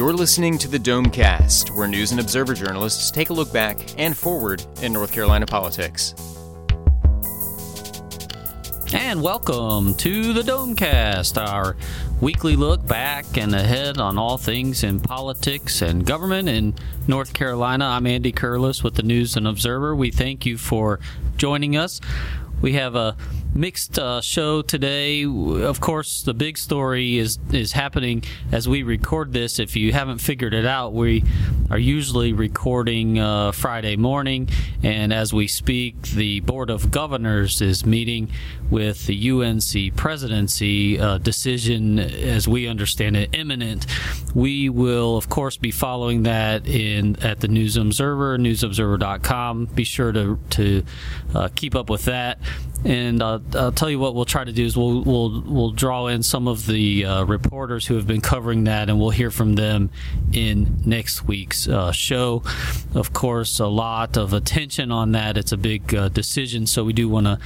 You're listening to the Domecast, where news and observer journalists take a look back and forward in North Carolina politics. And welcome to the Domecast, our weekly look back and ahead on all things in politics and government in North Carolina. I'm Andy Curliss with the News and Observer. We thank you for joining us. We have a mixed uh, show today. Of course, the big story is is happening as we record this. If you haven't figured it out, we are usually recording uh, Friday morning, and as we speak, the Board of Governors is meeting with the UNC presidency uh, decision, as we understand it, imminent. We will, of course, be following that in at the News Observer, newsobserver.com. Be sure to to uh, keep up with that and uh, I'll tell you what we'll try to do is we'll we'll we'll draw in some of the uh, reporters who have been covering that, and we'll hear from them in next week's uh, show. Of course, a lot of attention on that. It's a big uh, decision, so we do want to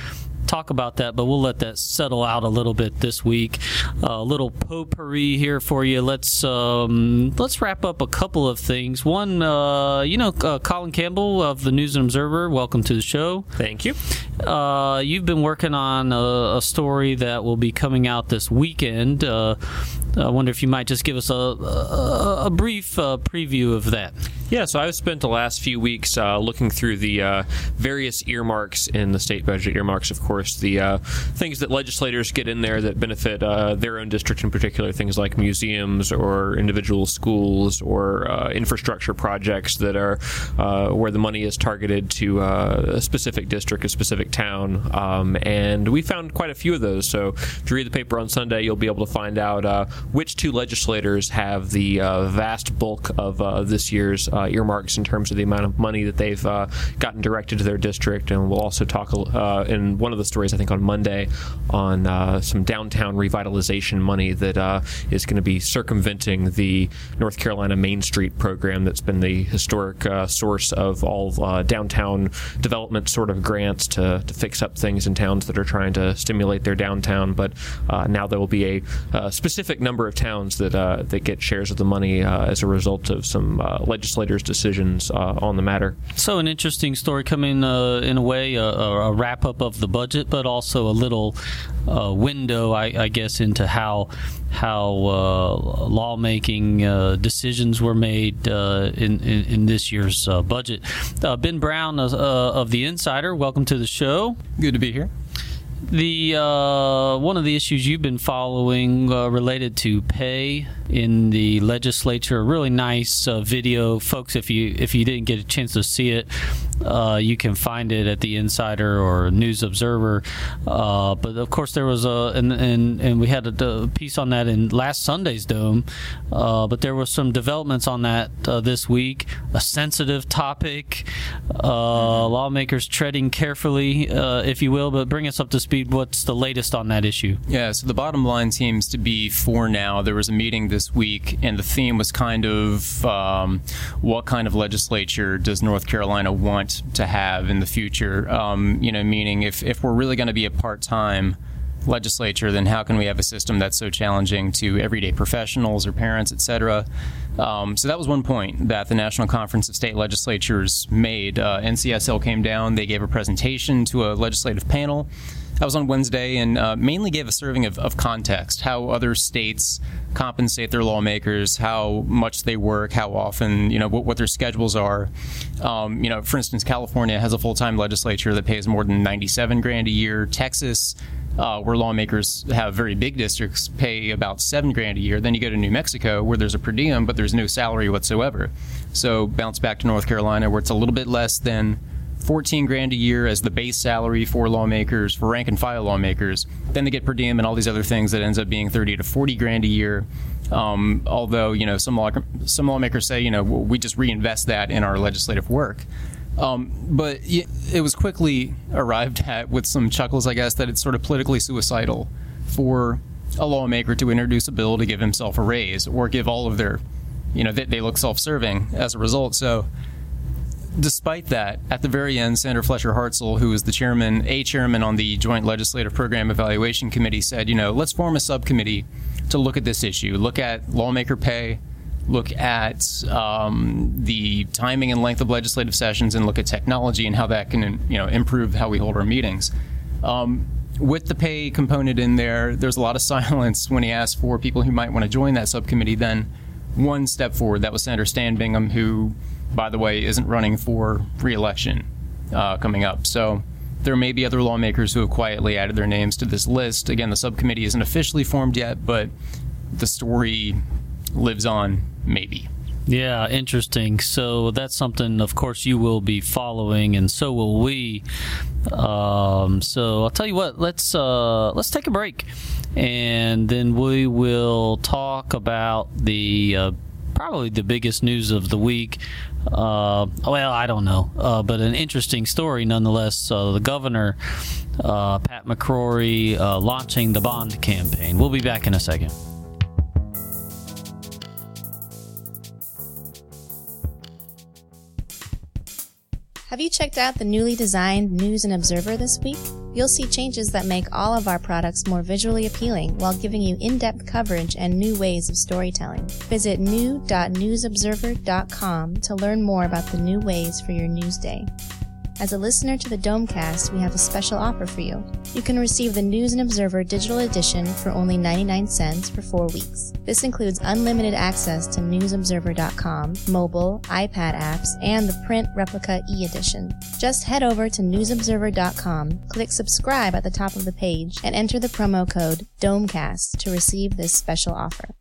talk about that, but we'll let that settle out a little bit this week. A little potpourri here for you. Let's um, let's wrap up a couple of things. One, uh, you know, uh, Colin Campbell of the News and Observer. Welcome to the show. Thank you. Uh, you've been working on a, a, story that will be coming out this weekend. Uh, I wonder if you might just give us a, a, a brief uh, preview of that. Yeah, so I've spent the last few weeks uh, looking through the uh, various earmarks in the state budget. Earmarks, of course, the uh, things that legislators get in there that benefit uh, their own district in particular, things like museums or individual schools or uh, infrastructure projects that are where the money is targeted to a specific district, a specific town. Um, and we found quite a few of those. So if you read the paper on Sunday, you'll be able to find out which two legislators have the uh, vast bulk of uh, this year's uh, earmarks in terms of the amount of money that they've uh, gotten directed to their district. And we'll also talk uh, in one of the stories, I think, on Monday on uh, some downtown revitalization money that is going to be circumventing the North Carolina Main Street program that's been the historic source of all downtown development sort of grants to, to fix up things in towns that are trying to stimulate their downtown. But now there will be a, a specific number of towns that uh, that get shares of the money uh, as a result of some uh, legislators' decisions uh, on the matter. So, an interesting story coming uh, in a way, a, wrap up of the budget, but also a little uh, window, I, I, guess, into how how uh, lawmaking uh, decisions were made in, in, in this year's budget. ben Brown of the Insider, welcome to the show. Good to be here. The uh, one of the issues you've been following uh, related to pay in the legislature. A really nice uh, video, folks. If you if you didn't get a chance to see it, uh, you can find it at the Insider or News Observer. Uh, but of course, there was a and and, and we had a, a piece on that in last Sunday's Dome. Uh, but there was some developments on that this week. A sensitive topic. lawmakers treading carefully, if you will. But bring us up to speed, what's the latest on that issue? Yeah, so the bottom line seems to be for now. There was a meeting this week, and the theme was kind of um, what kind of legislature does North Carolina want to have in the future? Um, you know, meaning if, if we're really going to be a part time legislature, then how can we have a system that's so challenging to everyday professionals or parents, et cetera? Um, so that was one point that the National Conference of State Legislatures made. Uh, NCSL came down, they gave a presentation to a legislative panel. I was on Wednesday and uh, mainly gave a serving of, of, context, how other states compensate their lawmakers, how much they work, how often, you know, what, what their schedules are. Um, you know, for instance, California has a full-time legislature that pays more than 97 grand a year. Texas, uh, where lawmakers have very big districts, pay about seven grand a year. Then you go to New Mexico, where there's a per diem, but there's no salary whatsoever. So bounce back to North Carolina, where it's a little bit less than 14 grand a year as the base salary for lawmakers, for rank and file lawmakers. Then they get per diem and all these other things that ends up being 30 to 40 grand a year. Um, although, you know, some, law, some lawmakers say, you know, we just reinvest that in our legislative work. Um, but it was quickly arrived at with some chuckles, I guess, that it's sort of politically suicidal for a lawmaker to introduce a bill to give himself a raise or give all of their, you know, they, they look self serving as a result. So, despite that, at the very end, Senator Fletcher Hartsell, who is the chairman, a chairman on the Joint Legislative Program Evaluation Committee, said, you know, let's form a subcommittee to look at this issue, look at lawmaker pay, look at um, the timing and length of legislative sessions, and look at technology and how that can you know improve how we hold our meetings. Um, with the pay component in there, there's a lot of silence when he asked for people who might want to join that subcommittee. Then one step forward, that was Senator Stan Bingham, who, by the way, isn't running for reelection uh, coming up. So there may be other lawmakers who have quietly added their names to this list. Again, the subcommittee isn't officially formed yet, but the story lives on, maybe. Yeah, interesting. So that's something, of course, you will be following, and so will we. Um, so I'll tell you what. Let's uh, let's take a break, and then we will talk about the uh, probably the biggest news of the week. Uh, well, I don't know, uh, but an interesting story nonetheless. Uh, the governor, uh, Pat McCrory, uh, launching the bond campaign. We'll be back in a second. Have you checked out the newly designed News and Observer this week? You'll see changes that make all of our products more visually appealing while giving you in-depth coverage and new ways of storytelling. Visit new.newsobserver.com to learn more about the new ways for your news day. As a listener to the Domecast, we have a special offer for you. You can receive the News and Observer digital edition for only 99 cents for four weeks. This includes unlimited access to newsobserver.com, mobile, iPad apps, and the print replica e-edition. Just head over to newsobserver.com, click subscribe at the top of the page, and enter the promo code DOMECAST to receive this special offer.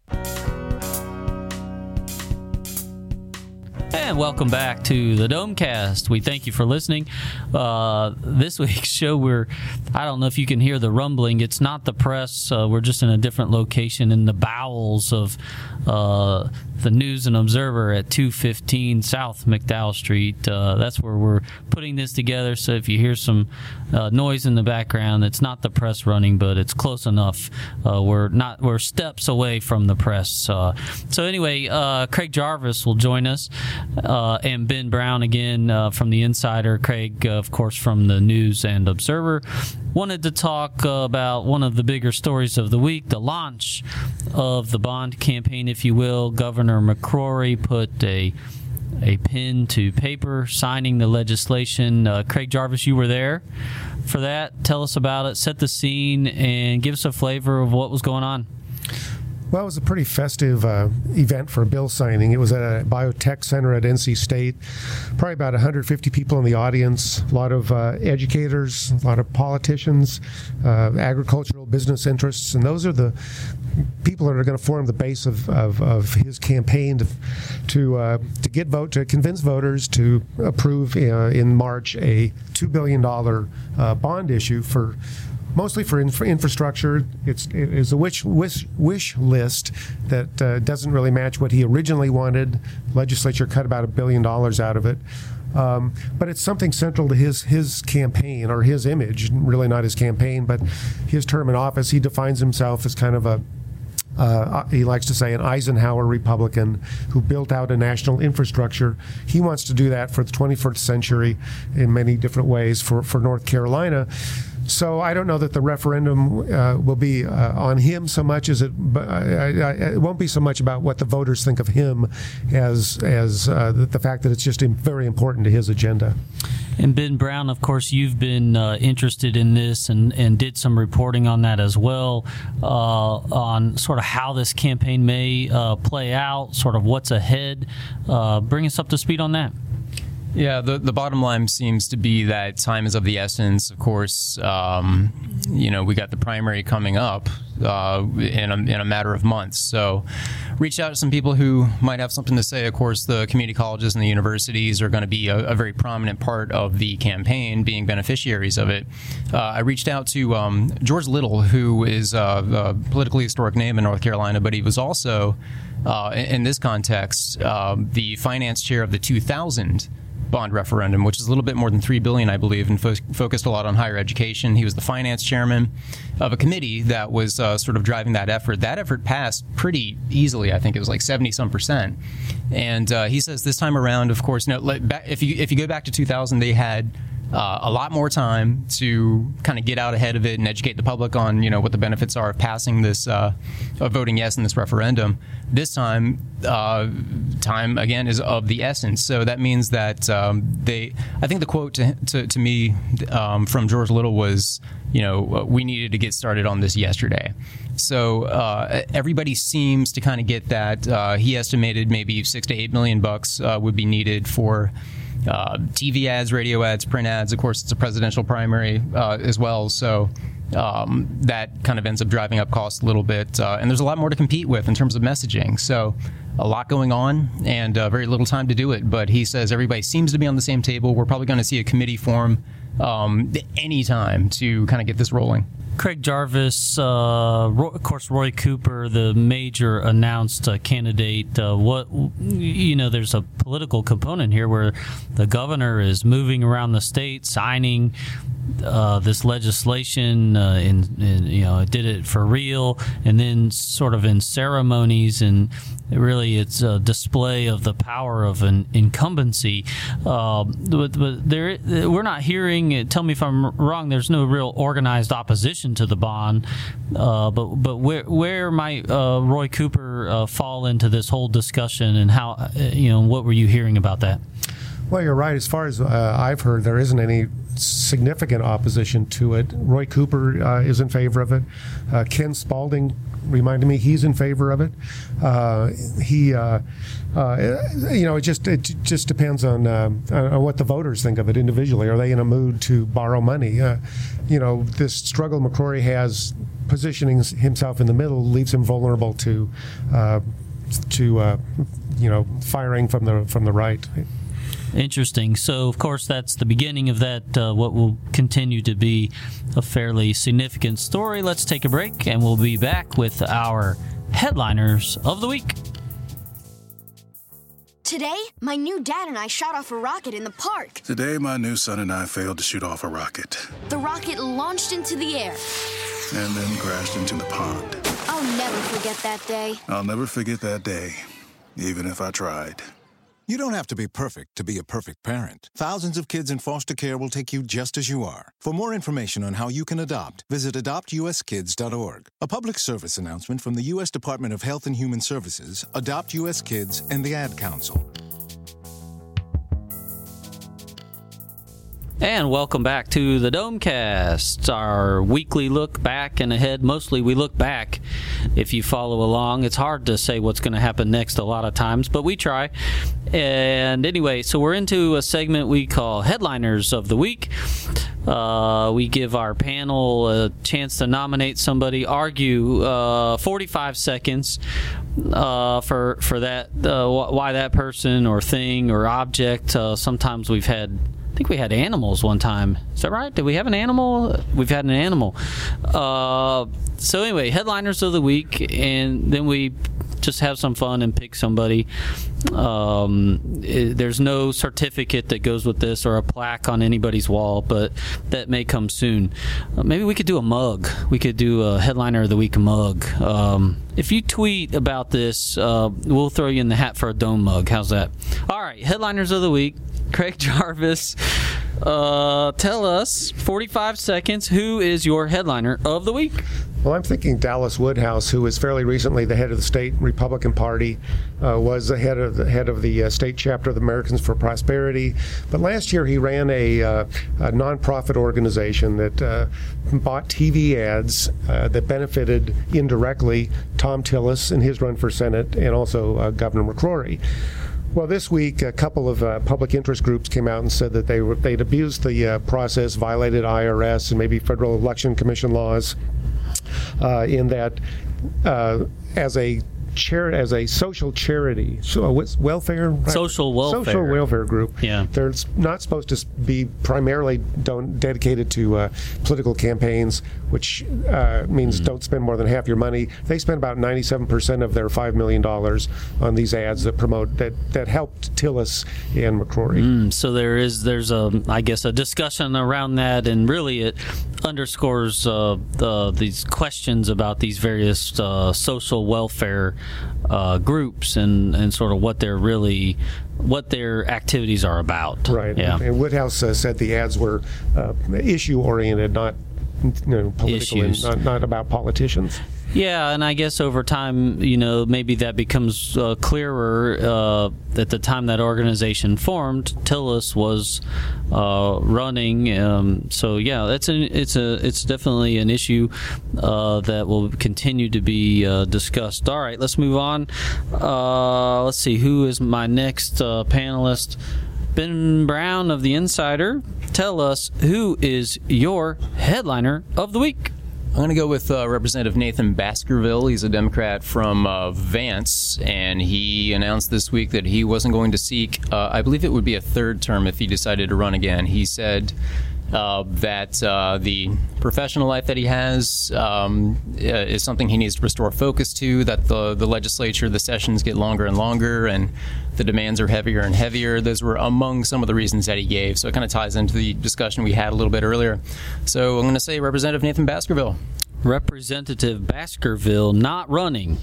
And welcome back to the Domecast. We thank you for listening. Uh, this week's show, we're, I don't know if you can hear the rumbling. It's not the press. Uh, we're just in a different location in the bowels of uh, the News and Observer at 215 South McDowell Street. Uh, that's where we're putting this together. So if you hear some uh, noise in the background, it's not the press running, but it's close enough. Uh, we're not, we're steps away from the press. so anyway, Craig Jarvis will join us uh, and Ben Brown again uh, from the Insider, Craig, uh, of course, from the News and Observer. Wanted to talk about one of the bigger stories of the week the launch of the bond campaign, if you will. Governor McCrory put a a pen to paper signing the legislation. Uh, Craig Jarvis, you were there for that. Tell us about it, set the scene, and give us a flavor of what was going on. Well, it was a pretty festive uh, event for a bill signing. It was at a biotech center at NC State. Probably about 150 people in the audience, a lot of uh, educators, a lot of politicians, uh, agricultural business interests, and those are the people that are going to form the base of, of, of his campaign to to, uh, to get vote to convince voters to approve uh, in March a two billion dollar uh, bond issue for mostly for infra- infrastructure. It's it is a wish wish, wish list that uh, doesn't really match what he originally wanted. Legislature cut about a billion dollars out of it. Um, but it's something central to his his campaign or his image, really not his campaign, but his term in office. He defines himself as kind of a uh, he likes to say an Eisenhower Republican who built out a national infrastructure. He wants to do that for the 21st century in many different ways for, for North Carolina. So I don't know that the referendum uh, will be uh, on him so much as it. I, I, it won't be so much about what the voters think of him as as uh, the, fact that it's just very important to his agenda. And Ben Brown, of course, you've been uh, interested in this and, and did some reporting on that as well, uh, on sort of how this campaign may uh, play out, sort of what's ahead. bring us up to speed on that. Yeah, the, the bottom line seems to be that time is of the essence. Of course, um, you know, we got the primary coming up uh, in, a, in a matter of months. So reach out to some people who might have something to say. Of course, the community colleges and the universities are going to be a, a very prominent part of the campaign, being beneficiaries of it. Uh, I reached out to um, George Little, who is a, a, politically historic name in North Carolina, but he was also, uh, in, in, this context, um, the finance chair of the 2000 bond referendum, which is a little bit more than three billion, I believe, and fo- focused a lot on higher education. He was the finance chairman of a committee that was uh, sort of driving that effort. That effort passed pretty easily. I think it was like seventy some percent. And uh, he says this time around, of course, no, if you if you go back to 2000, they had uh, a lot more time to kind of get out ahead of it and educate the public on you know what the benefits are of passing this uh, of voting yes in this referendum. This time, uh, time again is of the essence. So that means that um, they. I think the quote to to, to me um, from George Little was, you know, we needed to get started on this yesterday. So uh, everybody seems to kind of get that. Uh, he estimated maybe six to eight million bucks uh, would be needed for uh, TV ads, radio ads, print ads. Of course, it's a presidential primary uh, as well, so um, that kind of ends up driving up costs a little bit. Uh, and there's a lot more to compete with in terms of messaging. So a lot going on and uh, very little time to do it. But he says everybody seems to be on the same table. We're probably going to see a committee form um, anytime to kind of get this rolling. Craig Jarvis, uh, of course, Roy Cooper, the major announced uh, candidate. Uh, what you know, there's a political component here where the governor is moving around the state, signing uh, this legislation, uh, in, you know, did it for real, and then sort of in ceremonies, and really it's a display of the power of an incumbency. Uh, but, but there, we're not hearing. Tell me if I'm wrong. There's no real organized opposition to the bond, uh, but but where where might uh, Roy Cooper uh, fall into this whole discussion, and how you know what were you hearing about that? Well, you're right. As far as uh, I've heard, there isn't any significant opposition to it. Roy Cooper uh, is in favor of it. Uh, Ken Spaulding reminded me he's in favor of it. Uh, he, uh, uh, you know, it just it just depends on, on, what the voters think of it individually. Are they in a mood to borrow money? You know, this struggle McCrory has positioning himself in the middle leaves him vulnerable to to you know firing from the from the right. Interesting. So, of course, that's the beginning of that, uh, what will continue to be a fairly significant story. Let's take a break, and we'll be back with our headliners of the week. Today, my new dad and I shot off a rocket in the park. Today, my new son and I failed to shoot off a rocket. The rocket launched into the air and then crashed into the pond. I'll never forget that day. I'll never forget that day, even if I tried. You don't have to be perfect to be a perfect parent. Thousands of kids in foster care will take you just as you are. For more information on how you can adopt, visit adoptuskids.org. A public service announcement from the U.S. Department of Health and Human Services, Adopt U.S. Kids, and the Ad Council. And welcome back to the Domecast, our weekly look back and ahead. Mostly we look back if you follow along. It's hard to say what's going to happen next a lot of times, but we try. And anyway, so we're into a segment we call Headliners of the Week. Uh, we give our panel a chance to nominate somebody, argue uh, 45 seconds uh, for for that uh, why that person or thing or object. Uh, sometimes we've had I think we had animals one time. Is that right? Did we have an animal? We've had an animal. Uh, so anyway, headliners of the week, and then we just have some fun and pick somebody. Um, it, there's no certificate that goes with this or a plaque on anybody's wall, but that may come soon. Uh, maybe we could do a mug. We could do a headliner of the week mug. Um, if you tweet about this, uh, we'll throw you in the hat for a dome mug. How's that? All right, headliners of the week. Craig Jarvis, uh, tell us 45 seconds. Who is your headliner of the week? Well, I'm thinking Dallas Woodhouse, who was fairly recently the head of the state Republican Party, uh, was the head of the head of the uh, state chapter of the Americans for Prosperity. But last year he ran a, uh, a nonprofit organization that uh, bought TV ads uh, that benefited indirectly Thom Tillis in his run for Senate and also uh, Governor McCrory. Well, this week, a couple of uh, public interest groups came out and said that they were, they'd abused the uh, process, violated IRS and maybe Federal Election Commission laws, uh, in that uh, as a char- as a social charity, so what's welfare, right? social welfare, social welfare group. Yeah, they're not supposed to be primarily don't dedicated to uh, political campaigns, which uh, means mm. don't spend more than half your money. They spend about ninety-seven percent of their five million dollars on these ads that promote that that helped Tillis and McCrory. Mm, so there is there's a I guess a discussion around that, and really it underscores uh, the, these questions about these various uh, social welfare uh, groups and, and sort of what they're really what their activities are about. Right. Yeah. And Woodhouse uh, said the ads were uh, issue oriented, not you know political, and Issues. not, not about politicians. Yeah, and I guess over time, you know, maybe that becomes uh, clearer. Uh, at the time that organization formed, Tillis was uh, running. Um, so yeah, that's an it's a it's definitely an issue uh, that will continue to be uh, discussed. All right, let's move on. Uh, let's see who is my next panelist. Ben Brown of the Insider, tell us who is your headliner of the week. I'm going to go with uh, Representative Nathan Baskerville. He's a Democrat from uh, Vance, and he announced this week that he wasn't going to seek, uh, I believe it would be a third term if he decided to run again. He said uh, that uh, the professional life that he has um, uh, is something he needs to restore focus to, that the, the legislature, the sessions get longer and longer, and the demands are heavier and heavier. Those were among some of the reasons that he gave. So it kind of ties into the discussion we had a little bit earlier. So I'm going to say Representative Nathan Baskerville. Representative Baskerville not running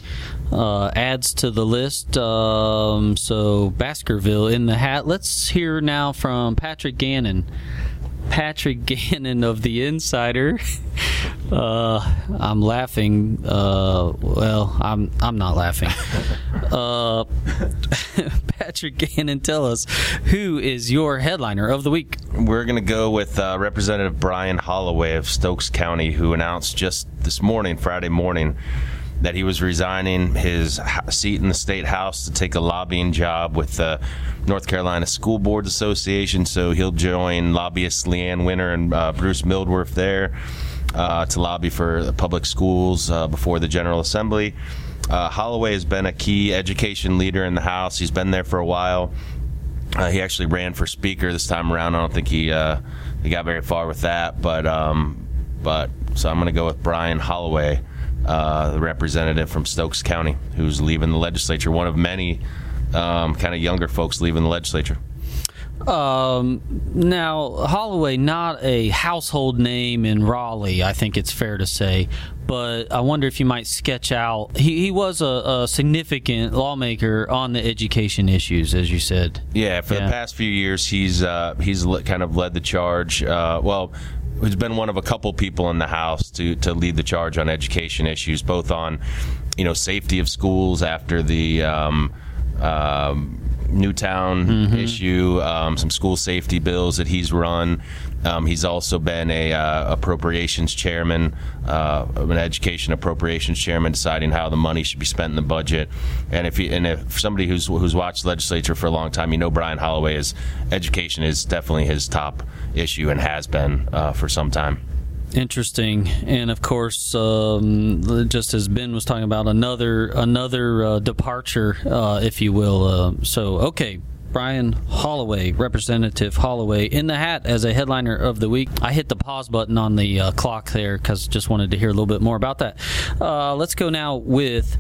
uh, adds to the list. Um, so Baskerville in the hat. Let's hear now from Patrick Gannon. Patrick Gannon of the Insider. Uh, I'm laughing. Uh, well, I'm I'm not laughing. Uh, Patrick Gannon, tell us who is your headliner of the week. We're going to go with uh, Representative Brian Holloway of Stokes County, who announced just this morning, Friday morning, that he was resigning his seat in the state house to take a lobbying job with the North Carolina School Boards Association. So he'll join lobbyists Leanne Winner and uh, Bruce Mildwurf there uh, to lobby for the public schools uh, before the General Assembly. Uh, Holloway has been a key education leader in the House. He's been there for a while. Uh, he actually ran for speaker this time around. I don't think he uh, he got very far with that, but um, but so I'm going to go with Brian Holloway, uh, the representative from Stokes County, who's leaving the legislature. One of many um, kind of younger folks leaving the legislature. Um, now, Holloway, not a household name in Raleigh, I think it's fair to say, but I wonder if you might sketch out. He, he was a, a significant lawmaker on the education issues, as you said. Yeah, for Yeah. the past few years, he's uh, he's kind of led the charge. Uh, well, he's been one of a couple people in the House to to lead the charge on education issues, both on you know safety of schools after the. Um, um, Newtown issue, um, some school safety bills that he's run. Um, he's also been a uh, appropriations chairman, uh, an education appropriations chairman, deciding how the money should be spent in the budget. And if you, and if somebody who's who's watched legislature for a long time, you know Brian Holloway is education is definitely his top issue and has been uh, for some time. Interesting, and of course, um, just as Ben was talking about, another another uh, departure, uh, if you will. Uh, so, okay, Brian Holloway, Representative Holloway, in the hat as a headliner of the week. I hit the pause button on the uh, clock there because just wanted to hear a little bit more about that. Uh, let's go now with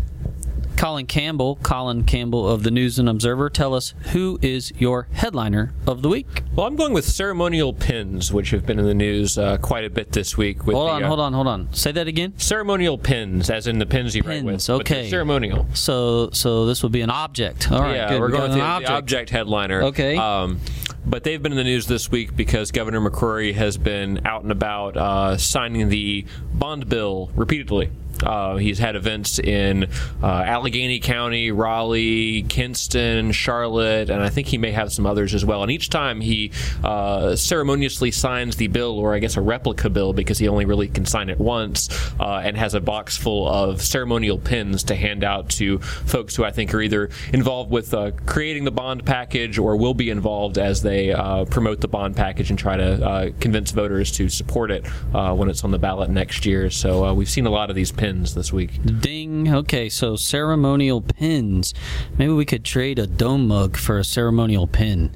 Colin Campbell. Colin Campbell of the News and Observer. Tell us who is your headliner of the week. Well, I'm going with ceremonial pins, which have been in the news uh, quite a bit this week. With Hold the, on, uh, hold on, hold on. Say that again. Ceremonial pins, as in the pins you write with. Pins, okay. ceremonial. So, so this would be an object. All right, yeah, good. we're going with an the object. the object headliner. Okay. Um, but they've been in the news this week because Governor McCrory has been out and about uh, signing the bond bill repeatedly. Uh, he's had events in uh, Alleghany County, Raleigh, Kinston, Charlotte, and I think he may have some others as well. And each time he uh, ceremoniously signs the bill, or I guess a replica bill, because he only really can sign it once, uh, and has a box full of ceremonial pins to hand out to folks who I think are either involved with uh, creating the bond package or will be involved as they uh, promote the bond package and try to convince voters to support it when it's on the ballot next year. So we've seen a lot of these pins this week. Ding. Okay, so ceremonial pins. Maybe we could trade a dome mug for a ceremonial pin.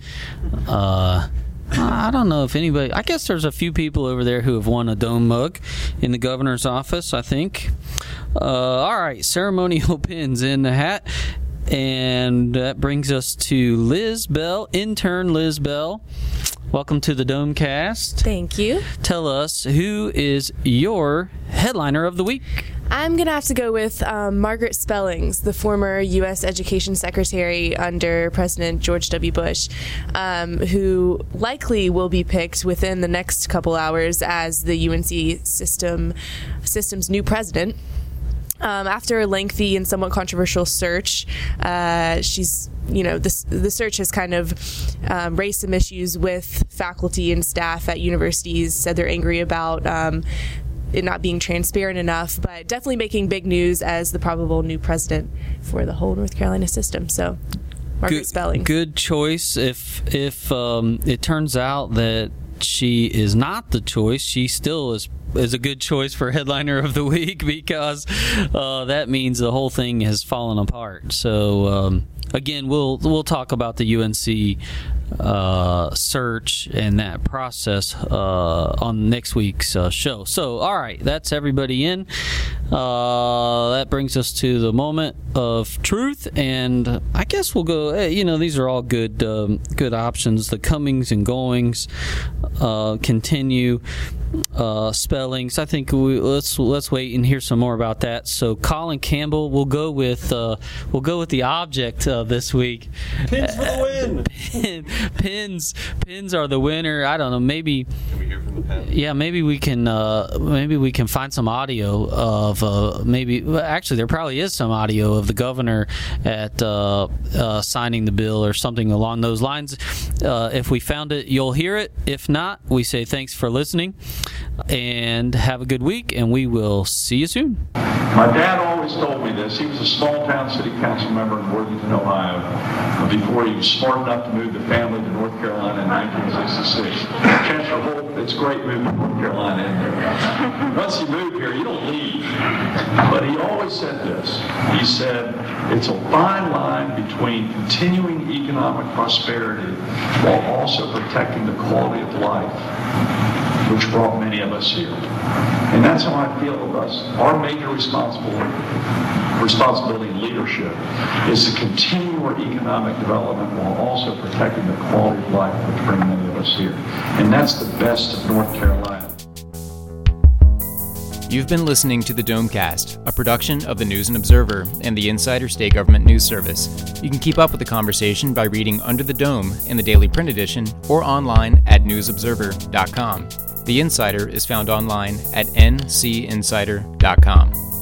Uh, I don't know if anybody. I guess there's a few people over there who have won a dome mug in the governor's office. I think. Uh, all right, ceremonial pins in the hat. And that brings us to Liz Bell, intern Liz Bell. Welcome to the Domecast. Thank you. Tell us who is your headliner of the week? I'm going to have to go with um, Margaret Spellings, the former U.S. Education Secretary under President George W. Bush, um, who likely will be picked within the next couple hours as the UNC system system's new president. Um, after a lengthy and somewhat controversial search, uh, she's you know this, the search has kind of um, raised some issues with faculty and staff at universities. Said they're angry about um, it not being transparent enough, but definitely making big news as the probable new president for the whole North Carolina system. So, Margaret good, Spelling. Good choice. If if um, it turns out that she is not the choice, she still is is a good choice for headliner of the week because uh, that means the whole thing has fallen apart. So um, again, we'll we'll talk about the UNC uh, search and that process uh, on next week's uh, show. So, all right, that's everybody in. Uh, that brings us to the moment of truth, and I guess we'll go. Eh, you know, these are all good um, good options. The comings and goings uh, continue. Uh, spellings. I think we, let's let's wait and hear some more about that. So Colin Campbell, we'll go with uh, we'll go with the object uh, this week. Pins for the win. Pins pins are the winner. I don't know. Maybe. Yeah, maybe we can uh, maybe we can find some audio of uh, maybe well, actually there probably is some audio of the governor at uh, uh, signing the bill or something along those lines. Uh, if we found it, you'll hear it. If not, we say thanks for listening and have a good week, and we will see you soon. My dad always told me this. He was a small town city council member in Worthington, Ohio, uh, before he was smart enough to move the family to North Carolina in 1966. Chancellor Holt, it's great moving to North Carolina in there. Once you move here, you don't leave. But he always said this. He said, it's a fine line between continuing economic prosperity while also protecting the quality of life which brought many of us here. And that's how I feel of us. Our major responsibility, responsibility leadership is to continue our economic development while also protecting the quality of life which bring many of us here. And that's the best of North Carolina. You've been listening to the Domecast, a production of the News and Observer and the Insider State Government News Service. You can keep up with the conversation by reading Under the Dome in the daily print edition or online at newsobserver.com. The Insider is found online at ncinsider.com.